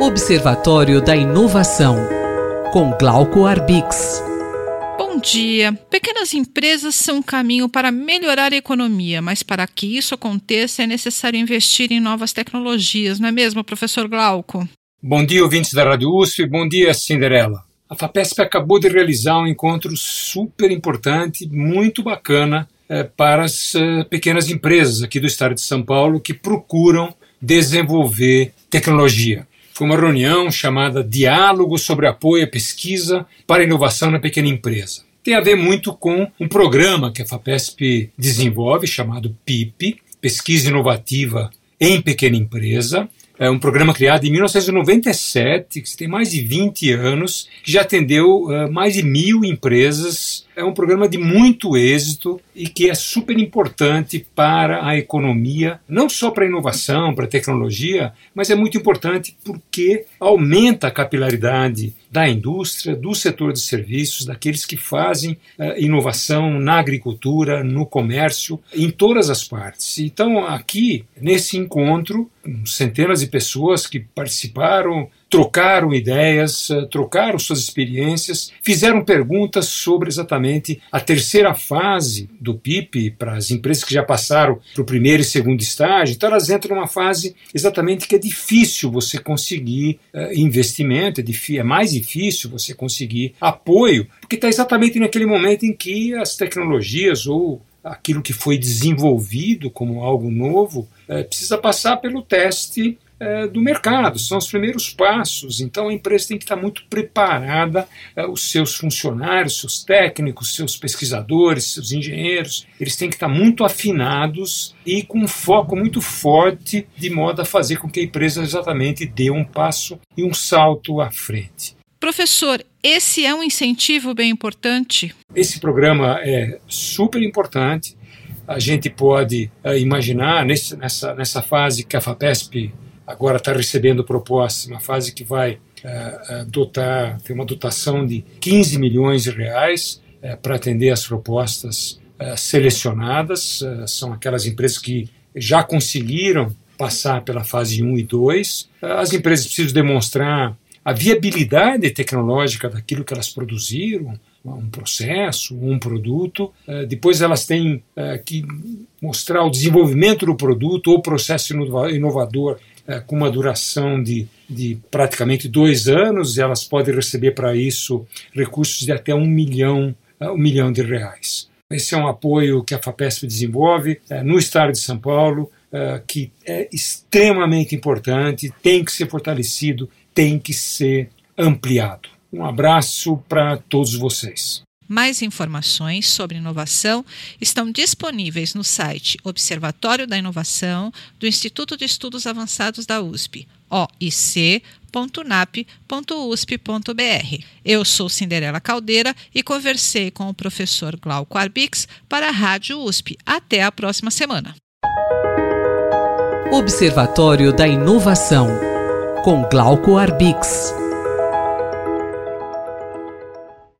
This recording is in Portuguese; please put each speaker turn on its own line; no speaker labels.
Observatório da Inovação, com Glauco Arbix.
Bom dia. Pequenas empresas são um caminho para melhorar a economia, mas para que isso aconteça é necessário investir em novas tecnologias, não é mesmo, professor Glauco?
Bom dia, ouvintes da Rádio USP. Bom dia, Cinderela. A FAPESP acabou de realizar um encontro super importante, muito bacana, é, para as uh, pequenas empresas aqui do estado de São Paulo que procuram desenvolver tecnologia. Foi uma reunião chamada Diálogo sobre Apoio à Pesquisa para a Inovação na Pequena Empresa. Tem a ver muito com um programa que a FAPESP desenvolve, chamado PIP Pesquisa Inovativa em Pequena Empresa, é um programa criado em 1997, que tem mais de 20 anos, que já atendeu uh, mais de mil empresas. É um programa de muito êxito e que é super importante para a economia, não só para a inovação, para a tecnologia, mas é muito importante porque aumenta a capilaridade da indústria, do setor de serviços, daqueles que fazem uh, inovação na agricultura, no comércio, em todas as partes. Então, aqui, nesse encontro, centenas de pessoas que participaram, trocaram ideias, eh, trocaram suas experiências, fizeram perguntas sobre exatamente a terceira fase do PIP para as empresas que já passaram para o primeiro e segundo estágio. Então elas entram numa fase exatamente que é difícil você conseguir uh, investimento, é, é mais difícil você conseguir apoio, porque está exatamente naquele momento em que as tecnologias ou aquilo que foi desenvolvido como algo novo é, precisa passar pelo teste é, do mercado, são os primeiros passos. Então a empresa tem que estar muito preparada, é, os seus funcionários, seus técnicos, seus pesquisadores, seus engenheiros, eles têm que estar muito afinados e com um foco muito forte, de modo a fazer com que a empresa exatamente dê um passo e um salto à frente.
Professor, esse é um incentivo bem importante?
Esse programa é super importante. A gente pode uh, imaginar nesse, nessa, nessa fase que a FAPESP agora está recebendo propostas, uma fase que vai uh, uh, dotar, ter uma dotação de 15 milhões de reais para atender as propostas selecionadas. são aquelas empresas que já conseguiram passar pela fase 1 e 2. as empresas precisam demonstrar a viabilidade tecnológica daquilo que elas produziram, um processo, um produto. Eh, depois elas têm que mostrar o desenvolvimento do produto ou processo inovador eh, com uma duração de, de praticamente dois anos. Elas podem receber para isso recursos de até um milhão, um milhão de reais. Esse é um apoio que a FAPESP desenvolve no estado de São Paulo, que é extremamente importante, tem que ser fortalecido tem que ser ampliado. Um abraço para todos vocês.
Mais informações sobre inovação estão disponíveis no site Observatório da Inovação do Instituto de Estudos Avançados da USP, oic.nap.usp.br. Eu sou Cinderela Caldeira e conversei com o professor Glauco Arbix para a Rádio USP. Até a próxima semana.
Observatório da Inovação com Glauco Arbix.